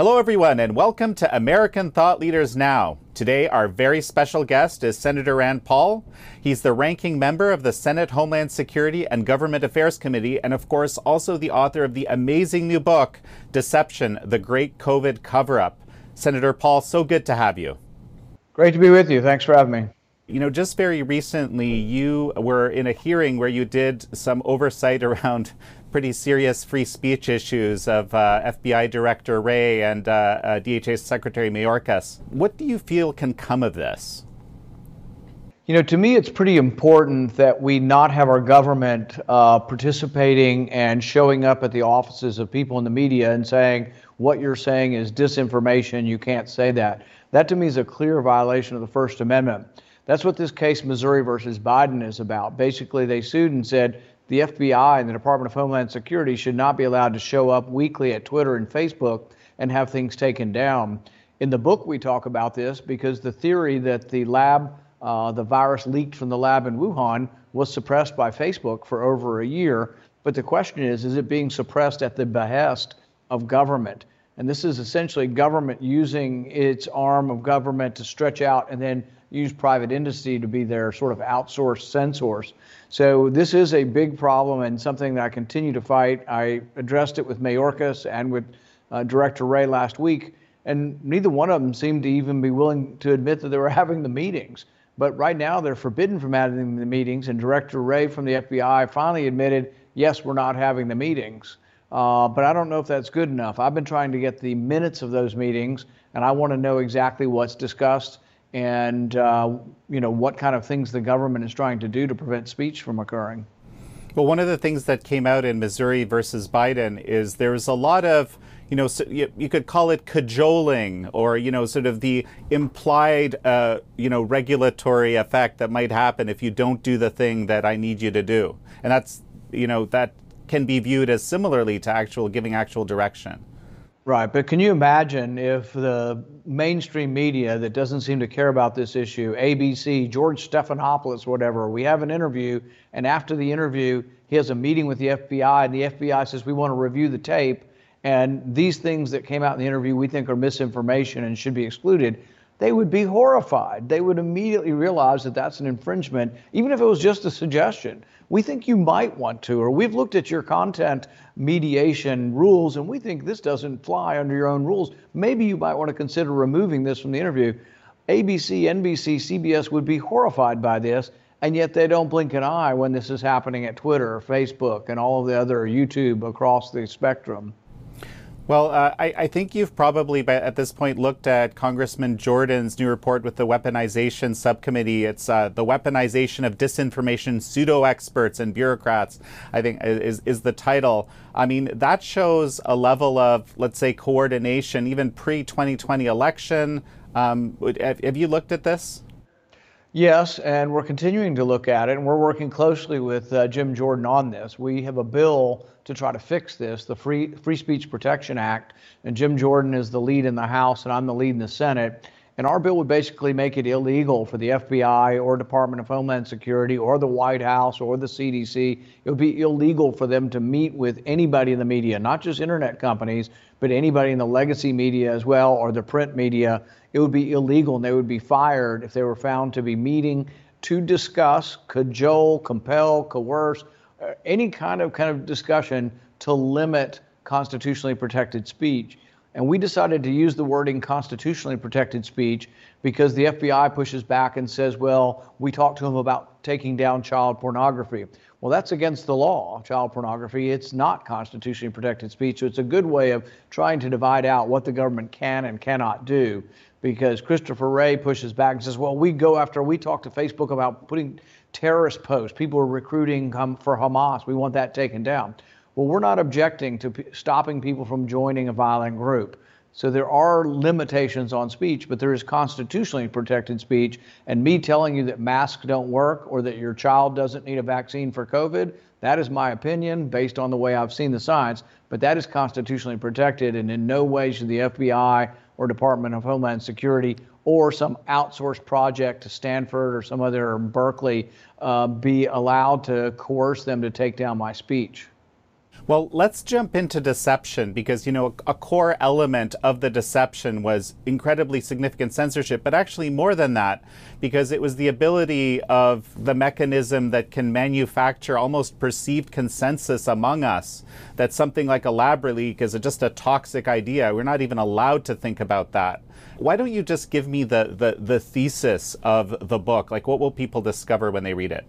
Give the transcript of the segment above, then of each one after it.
Hello, everyone, and welcome to American Thought Leaders Now. Today, our very special guest is Senator Rand Paul. He's the ranking member of the Senate Homeland Security and Government Affairs Committee, and of course, also the author of the amazing new book, Deception The Great COVID Cover Up. Senator Paul, so good to have you. Great to be with you. Thanks for having me. You know, just very recently, you were in a hearing where you did some oversight around pretty serious free speech issues of uh, FBI Director Wray and uh, uh, DHS Secretary Mayorkas. What do you feel can come of this? You know, to me, it's pretty important that we not have our government uh, participating and showing up at the offices of people in the media and saying, what you're saying is disinformation, you can't say that. That to me is a clear violation of the First Amendment. That's what this case, Missouri versus Biden, is about. Basically, they sued and said the FBI and the Department of Homeland Security should not be allowed to show up weekly at Twitter and Facebook and have things taken down. In the book, we talk about this because the theory that the lab, uh, the virus leaked from the lab in Wuhan, was suppressed by Facebook for over a year. But the question is, is it being suppressed at the behest of government? And this is essentially government using its arm of government to stretch out and then use private industry to be their sort of outsourced censors. So this is a big problem and something that I continue to fight. I addressed it with Mayorkas and with uh, Director Wray last week, and neither one of them seemed to even be willing to admit that they were having the meetings. But right now they're forbidden from having the meetings, and Director Wray from the FBI finally admitted, yes, we're not having the meetings. Uh, but I don't know if that's good enough. I've been trying to get the minutes of those meetings, and I want to know exactly what's discussed and uh, you know what kind of things the government is trying to do to prevent speech from occurring. Well, one of the things that came out in Missouri versus Biden is there's a lot of you know, so you, you, could call it cajoling or, you know, sort of the implied, uh, you know, regulatory effect that might happen if you don't do the thing that I need you to do. And that's, you know, that can be viewed as similarly to actual giving actual direction. Right, but can you imagine if the mainstream media that doesn't seem to care about this issue, ABC, George Stephanopoulos, whatever, we have an interview, and after the interview, he has a meeting with the FBI, and the FBI says, We want to review the tape, and these things that came out in the interview we think are misinformation and should be excluded they would be horrified. They would immediately realize that that's an infringement, even if it was just a suggestion. We think you might want to, or we've looked at your content mediation rules and we think this doesn't fly under your own rules. Maybe you might want to consider removing this from the interview. ABC, NBC, CBS would be horrified by this, and yet they don't blink an eye when this is happening at Twitter, or Facebook, and all of the other YouTube across the spectrum. Well, uh, I, I, think you've probably at this point looked at Congressman Jordan's new report with the weaponization subcommittee. It's uh, the weaponization of disinformation pseudo experts and bureaucrats, I think is, is the title. I mean, that shows a level of, let's say, coordination, even pre 2020 election. Um, have, have you looked at this? Yes, and we're continuing to look at it, and we're working closely with uh, Jim Jordan on this. We have a bill to try to fix this, the Free Free Speech Protection Act, and Jim Jordan is the lead in the House, and I'm the lead in the Senate. And our bill would basically make it illegal for the FBI or Department of Homeland Security or the White House or the CDC. It would be illegal for them to meet with anybody in the media, not just internet companies, but anybody in the legacy media as well or the print media it would be illegal and they would be fired if they were found to be meeting to discuss, cajole, compel, coerce, uh, any kind of kind of discussion to limit constitutionally protected speech. And we decided to use the wording constitutionally protected speech because the FBI pushes back and says, well, we talked to them about taking down child pornography. Well, that's against the law, child pornography. It's not constitutionally protected speech. So it's a good way of trying to divide out what the government can and cannot do because Christopher Wray pushes back and says, well, we go after, we talk to Facebook about putting terrorist posts. People are recruiting for Hamas. We want that taken down. Well, we're not objecting to p- stopping people from joining a violent group. So there are limitations on speech, but there is constitutionally protected speech. And me telling you that masks don't work or that your child doesn't need a vaccine for COVID, that is my opinion based on the way I've seen the science, but that is constitutionally protected. And in no way should the FBI or Department of Homeland Security or some outsourced project to Stanford or some other Berkeley uh, be allowed to coerce them to take down my speech. Well, let's jump into deception because, you know, a, core element of the deception was incredibly significant censorship, but actually more than that, because it was the ability of the mechanism that can manufacture almost perceived consensus among us that something like a lab leak is just a toxic idea. We're not even allowed to think about that. Why don't you just give me the, the, the thesis of the book? Like, what will people discover when they read it?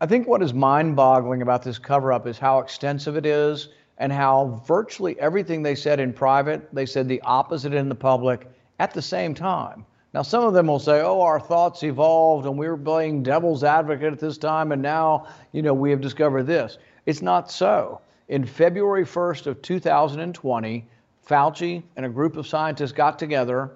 I think what is mind boggling about this cover up is how extensive it is and how virtually everything they said in private, they said the opposite in the public at the same time. Now, some of them will say, oh, our thoughts evolved and we were playing devil's advocate at this time, and now, you know, we have discovered this. It's not so. In February 1st of 2020, Fauci and a group of scientists got together,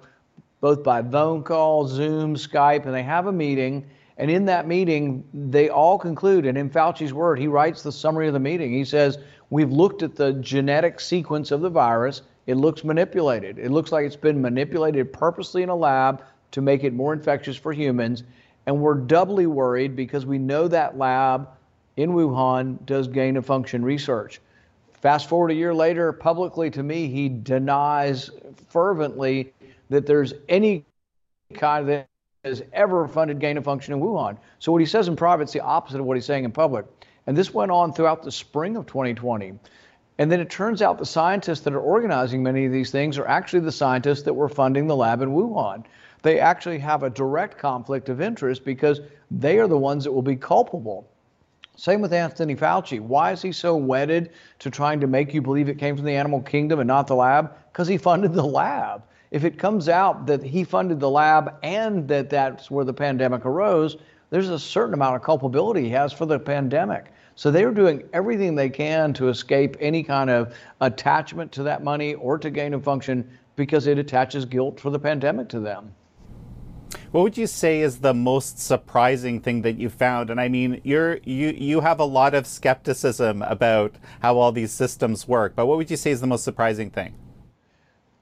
both by phone call, Zoom, Skype, and they have a meeting and in that meeting, they all conclude, and in Fauci's word, he writes the summary of the meeting. He says, We've looked at the genetic sequence of the virus. It looks manipulated. It looks like it's been manipulated purposely in a lab to make it more infectious for humans. And we're doubly worried because we know that lab in Wuhan does gain of function research. Fast forward a year later, publicly to me, he denies fervently that there's any kind of has ever funded gain of function in Wuhan. So what he says in private is the opposite of what he's saying in public. And this went on throughout the spring of 2020. And then it turns out the scientists that are organizing many of these things are actually the scientists that were funding the lab in Wuhan. They actually have a direct conflict of interest because they are the ones that will be culpable. Same with Anthony Fauci. Why is he so wedded to trying to make you believe it came from the animal kingdom and not the lab? Because he funded the lab. If it comes out that he funded the lab and that that's where the pandemic arose, there's a certain amount of culpability he has for the pandemic. So they are doing everything they can to escape any kind of attachment to that money or to gain of function because it attaches guilt for the pandemic to them. What would you say is the most surprising thing that you found? And I mean, you're you you have a lot of skepticism about how all these systems work, but what would you say is the most surprising thing?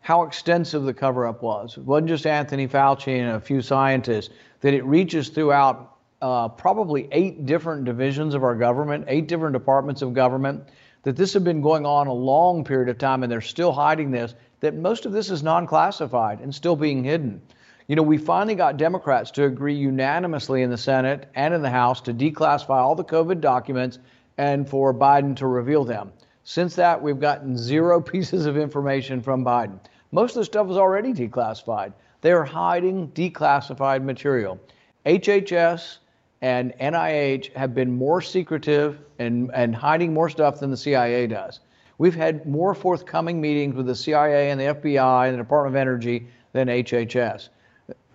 How extensive the cover up was. It wasn't just Anthony Fauci and a few scientists, that it reaches throughout uh, probably eight different divisions of our government, eight different departments of government, that this had been going on a long period of time and they're still hiding this, that most of this is non classified and still being hidden. You know, we finally got Democrats to agree unanimously in the Senate and in the House to declassify all the COVID documents and for Biden to reveal them. Since that, we've gotten zero pieces of information from Biden. Most of the stuff is already declassified. They're hiding declassified material. HHS and NIH have been more secretive and, and hiding more stuff than the CIA does. We've had more forthcoming meetings with the CIA and the FBI and the Department of Energy than HHS.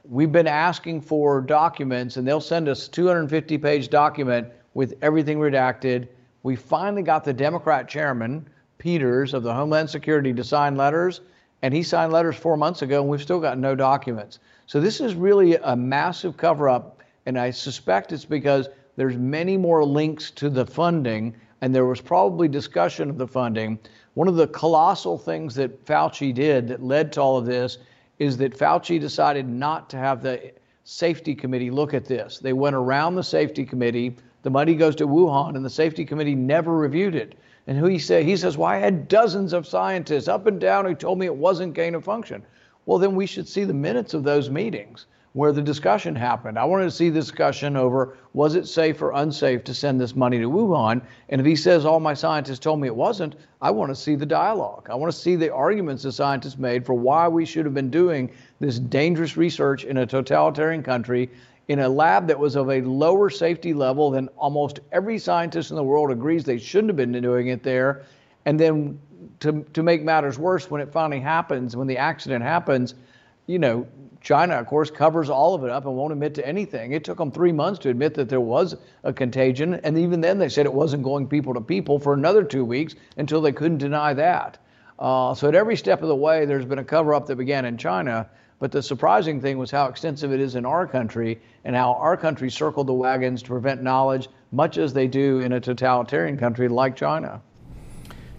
We've been asking for documents, and they'll send us 250 page document with everything redacted. We finally got the Democrat chairman, Peters of the Homeland Security, to sign letters and he signed letters four months ago, and we've still got no documents. So this is really a massive cover up, and I suspect it's because there's many more links to the funding, and there was probably discussion of the funding. One of the colossal things that Fauci did that led to all of this is that Fauci decided not to have the safety committee look at this. They went around the safety committee. The money goes to Wuhan, and the safety committee never reviewed it. And who he said, he says, well, I had dozens of scientists up and down who told me it wasn't gain of function. Well, then we should see the minutes of those meetings where the discussion happened. I wanted to see the discussion over was it safe or unsafe to send this money to Wuhan? And if he says all my scientists told me it wasn't, I want to see the dialogue. I want to see the arguments the scientists made for why we should have been doing this dangerous research in a totalitarian country in a lab that was of a lower safety level than almost every scientist in the world agrees they shouldn't have been doing it there. And then to, to make matters worse, when it finally happens, when the accident happens, you know, China, of course, covers all of it up and won't admit to anything. It took them three months to admit that there was a contagion. And even then, they said it wasn't going people to people for another two weeks until they couldn't deny that. Uh, so at every step of the way, there's been a cover up that began in China. But the surprising thing was how extensive it is in our country and how our country circled the wagons to prevent knowledge, much as they do in a totalitarian country like China.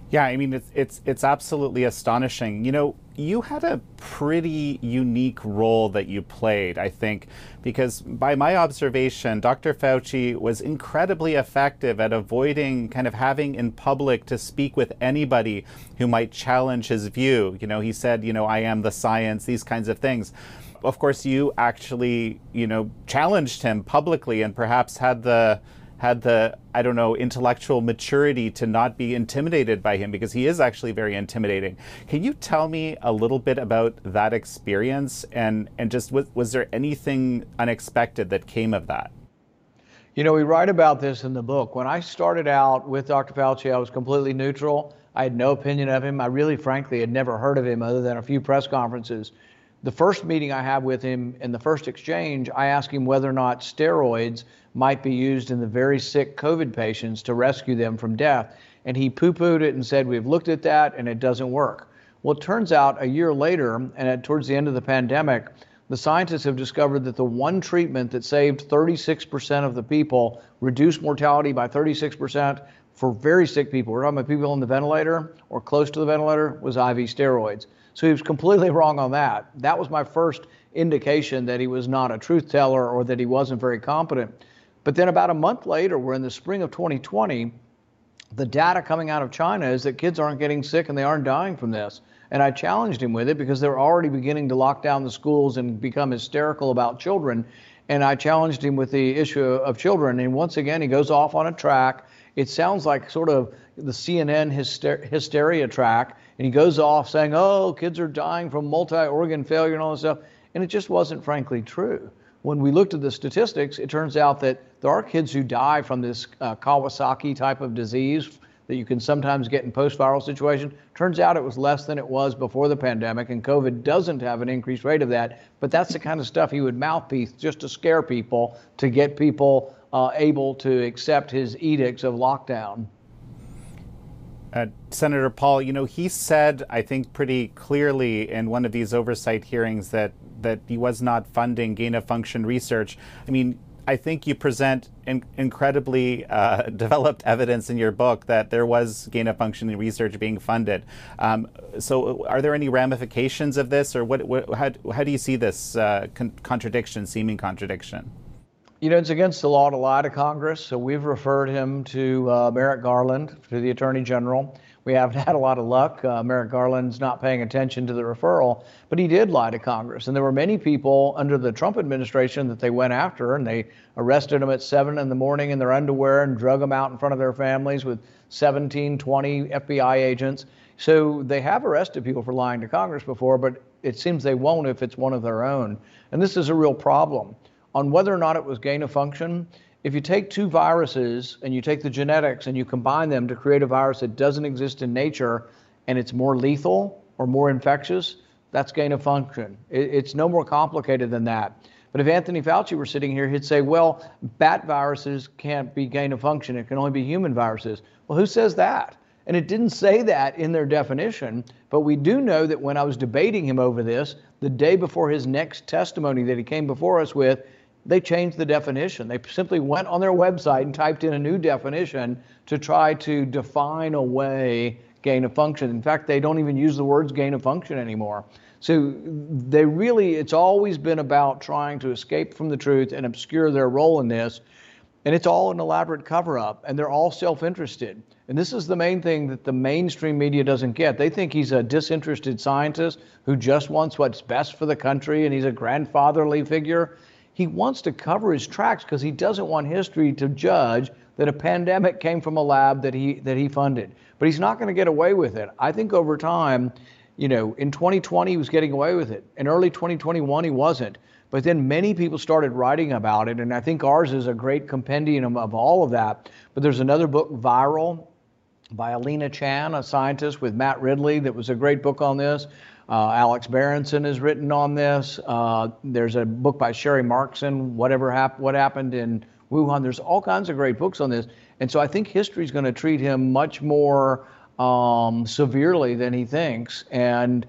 Yeah, I mean it's it's it's absolutely astonishing. You know, you had a pretty unique role that you played, I think, because by my observation, Dr. Fauci was incredibly effective at avoiding kind of having in public to speak with anybody who might challenge his view. You know, he said, you know, I am the science, these kinds of things. Of course, you actually, you know, challenged him publicly and perhaps had the had the I don't know intellectual maturity to not be intimidated by him because he is actually very intimidating. Can you tell me a little bit about that experience and and just was, was there anything unexpected that came of that? You know, we write about this in the book. When I started out with Dr. Fauci, I was completely neutral. I had no opinion of him. I really, frankly, had never heard of him other than a few press conferences. The first meeting I had with him in the first exchange, I asked him whether or not steroids might be used in the very sick COVID patients to rescue them from death. And he poo pooed it and said, We've looked at that and it doesn't work. Well, it turns out a year later, and at, towards the end of the pandemic, the scientists have discovered that the one treatment that saved 36% of the people, reduced mortality by 36% for very sick people, we're talking about people on the ventilator or close to the ventilator, was IV steroids. So he was completely wrong on that. That was my first indication that he was not a truth teller or that he wasn't very competent. But then about a month later, we're in the spring of 2020, the data coming out of China is that kids aren't getting sick and they aren't dying from this. And I challenged him with it because they're already beginning to lock down the schools and become hysterical about children. And I challenged him with the issue of children. And once again, he goes off on a track. It sounds like sort of the CNN hyster- hysteria track. And he goes off saying, oh, kids are dying from multi organ failure and all this stuff. And it just wasn't, frankly, true when we looked at the statistics, it turns out that there are kids who die from this uh, Kawasaki type of disease that you can sometimes get in post-viral situation. Turns out it was less than it was before the pandemic, and COVID doesn't have an increased rate of that. But that's the kind of stuff he would mouthpiece just to scare people, to get people uh, able to accept his edicts of lockdown. Uh, Senator Paul, you know, he said, I think pretty clearly in one of these oversight hearings that that he was not funding gain of function research. I mean, I think you present in, incredibly uh, developed evidence in your book that there was gain of function research being funded. Um, so, are there any ramifications of this, or what? what how, how do you see this uh, con- contradiction, seeming contradiction? You know, it's against the law to lie to Congress, so we've referred him to uh, Merrick Garland, to the Attorney General. We haven't had a lot of luck. Uh, Merrick Garland's not paying attention to the referral, but he did lie to Congress. And there were many people under the Trump administration that they went after, and they arrested them at 7 in the morning in their underwear and drug them out in front of their families with 17, 20 FBI agents. So they have arrested people for lying to Congress before, but it seems they won't if it's one of their own. And this is a real problem. On whether or not it was gain of function, if you take two viruses and you take the genetics and you combine them to create a virus that doesn't exist in nature and it's more lethal or more infectious, that's gain of function. it's no more complicated than that. But if Anthony Fauci were sitting here, he'd say, well, bat viruses can't be gain of function. It can only be human viruses. Well, who says that? And it didn't say that in their definition, but we do know that when I was debating him over this, the day before his next testimony that he came before us with, they changed the definition. They simply went on their website and typed in a new definition to try to define away gain of function. In fact, they don't even use the words gain of function anymore. So they really, it's always been about trying to escape from the truth and obscure their role in this. And it's all an elaborate cover up, and they're all self interested. And this is the main thing that the mainstream media doesn't get. They think he's a disinterested scientist who just wants what's best for the country and he's a grandfatherly figure he wants to cover his tracks because he doesn't want history to judge that a pandemic came from a lab that he that he funded. But he's not going to get away with it. I think over time, you know, in 2020 he was getting away with it. In early 2021 he wasn't. But then many people started writing about it, and I think ours is a great compendium of all of that. But there's another book, Viral, by Alina Chan, a scientist with Matt Ridley, that was a great book on this. Uh, Alex Berenson has written on this. Uh, there's a book by Sharri Markson, Whatever hap- What Happened in Wuhan. There's all kinds of great books on this. And so I think history is going to treat him much more um, severely than he thinks. And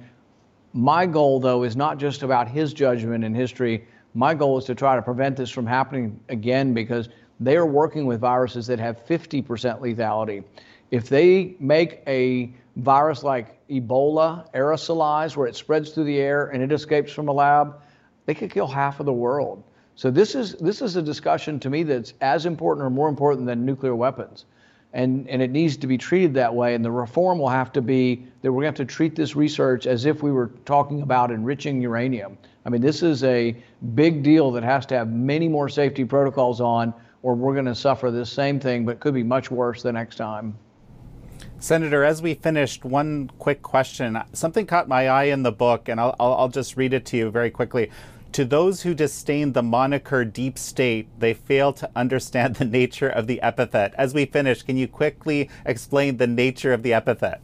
my goal, though, is not just about his judgment in history. My goal is to try to prevent this from happening again because they are working with viruses that have 50% lethality. If they make a virus like Ebola aerosolized where it spreads through the air and it escapes from a lab, they could kill half of the world. So this is this is a discussion to me that's as important or more important than nuclear weapons. And, and it needs to be treated that way. And the reform will have to be that we're going to have to treat this research as if we were talking about enriching uranium. I mean, this is a big deal that has to have many more safety protocols on, or we're going to suffer this same thing, but could be much worse the next time. Senator, as we finished, one quick question. Something caught my eye in the book, and I'll, I'll, just read it to you very quickly. To those who disdain the moniker deep state, they fail to understand the nature of the epithet. As we finish, can you quickly explain the nature of the epithet?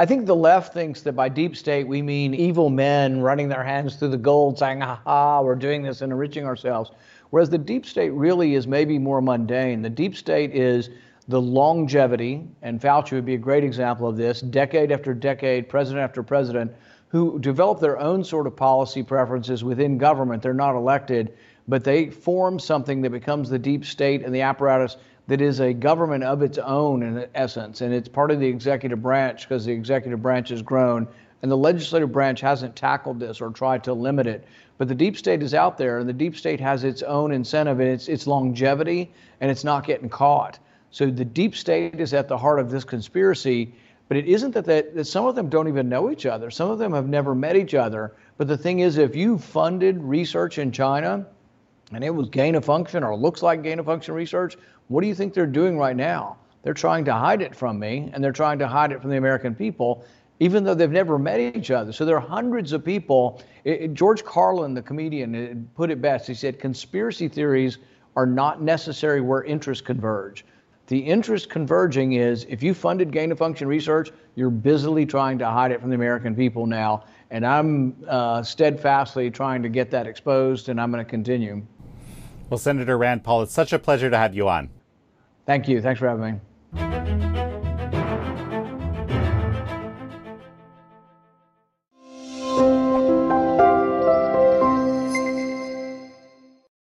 I think the left thinks that by deep state we mean evil men running their hands through the gold saying, ha, we're doing this and enriching ourselves. Whereas the deep state really is maybe more mundane. The deep state is the longevity, and Fauci would be a great example of this, decade after decade, president after president, who develop their own sort of policy preferences within government. They're not elected, but they form something that becomes the deep state and the apparatus that is a government of its own in essence. And it's part of the executive branch because the executive branch has grown. And the legislative branch hasn't tackled this or tried to limit it. But the deep state is out there, and the deep state has its own incentive, and it's, its longevity, and it's not getting caught. So the deep state is at the heart of this conspiracy. But it isn't that, that, that some of them don't even know each other. Some of them have never met each other. But the thing is, if you funded research in China and it was gain of function or looks like gain of function research, what do you think they're doing right now? They're trying to hide it from me and they're trying to hide it from the American people, even though they've never met each other. So there are hundreds of people. It, it, George Carlin, the comedian, put it best. He said, conspiracy theories are not necessary where interests converge. The interest converging is if you funded gain of function research, you're busily trying to hide it from the American people now. And I'm uh, steadfastly trying to get that exposed, and I'm going to continue. Well, Senator Rand Paul, it's such a pleasure to have you on. Thank you. Thanks for having me.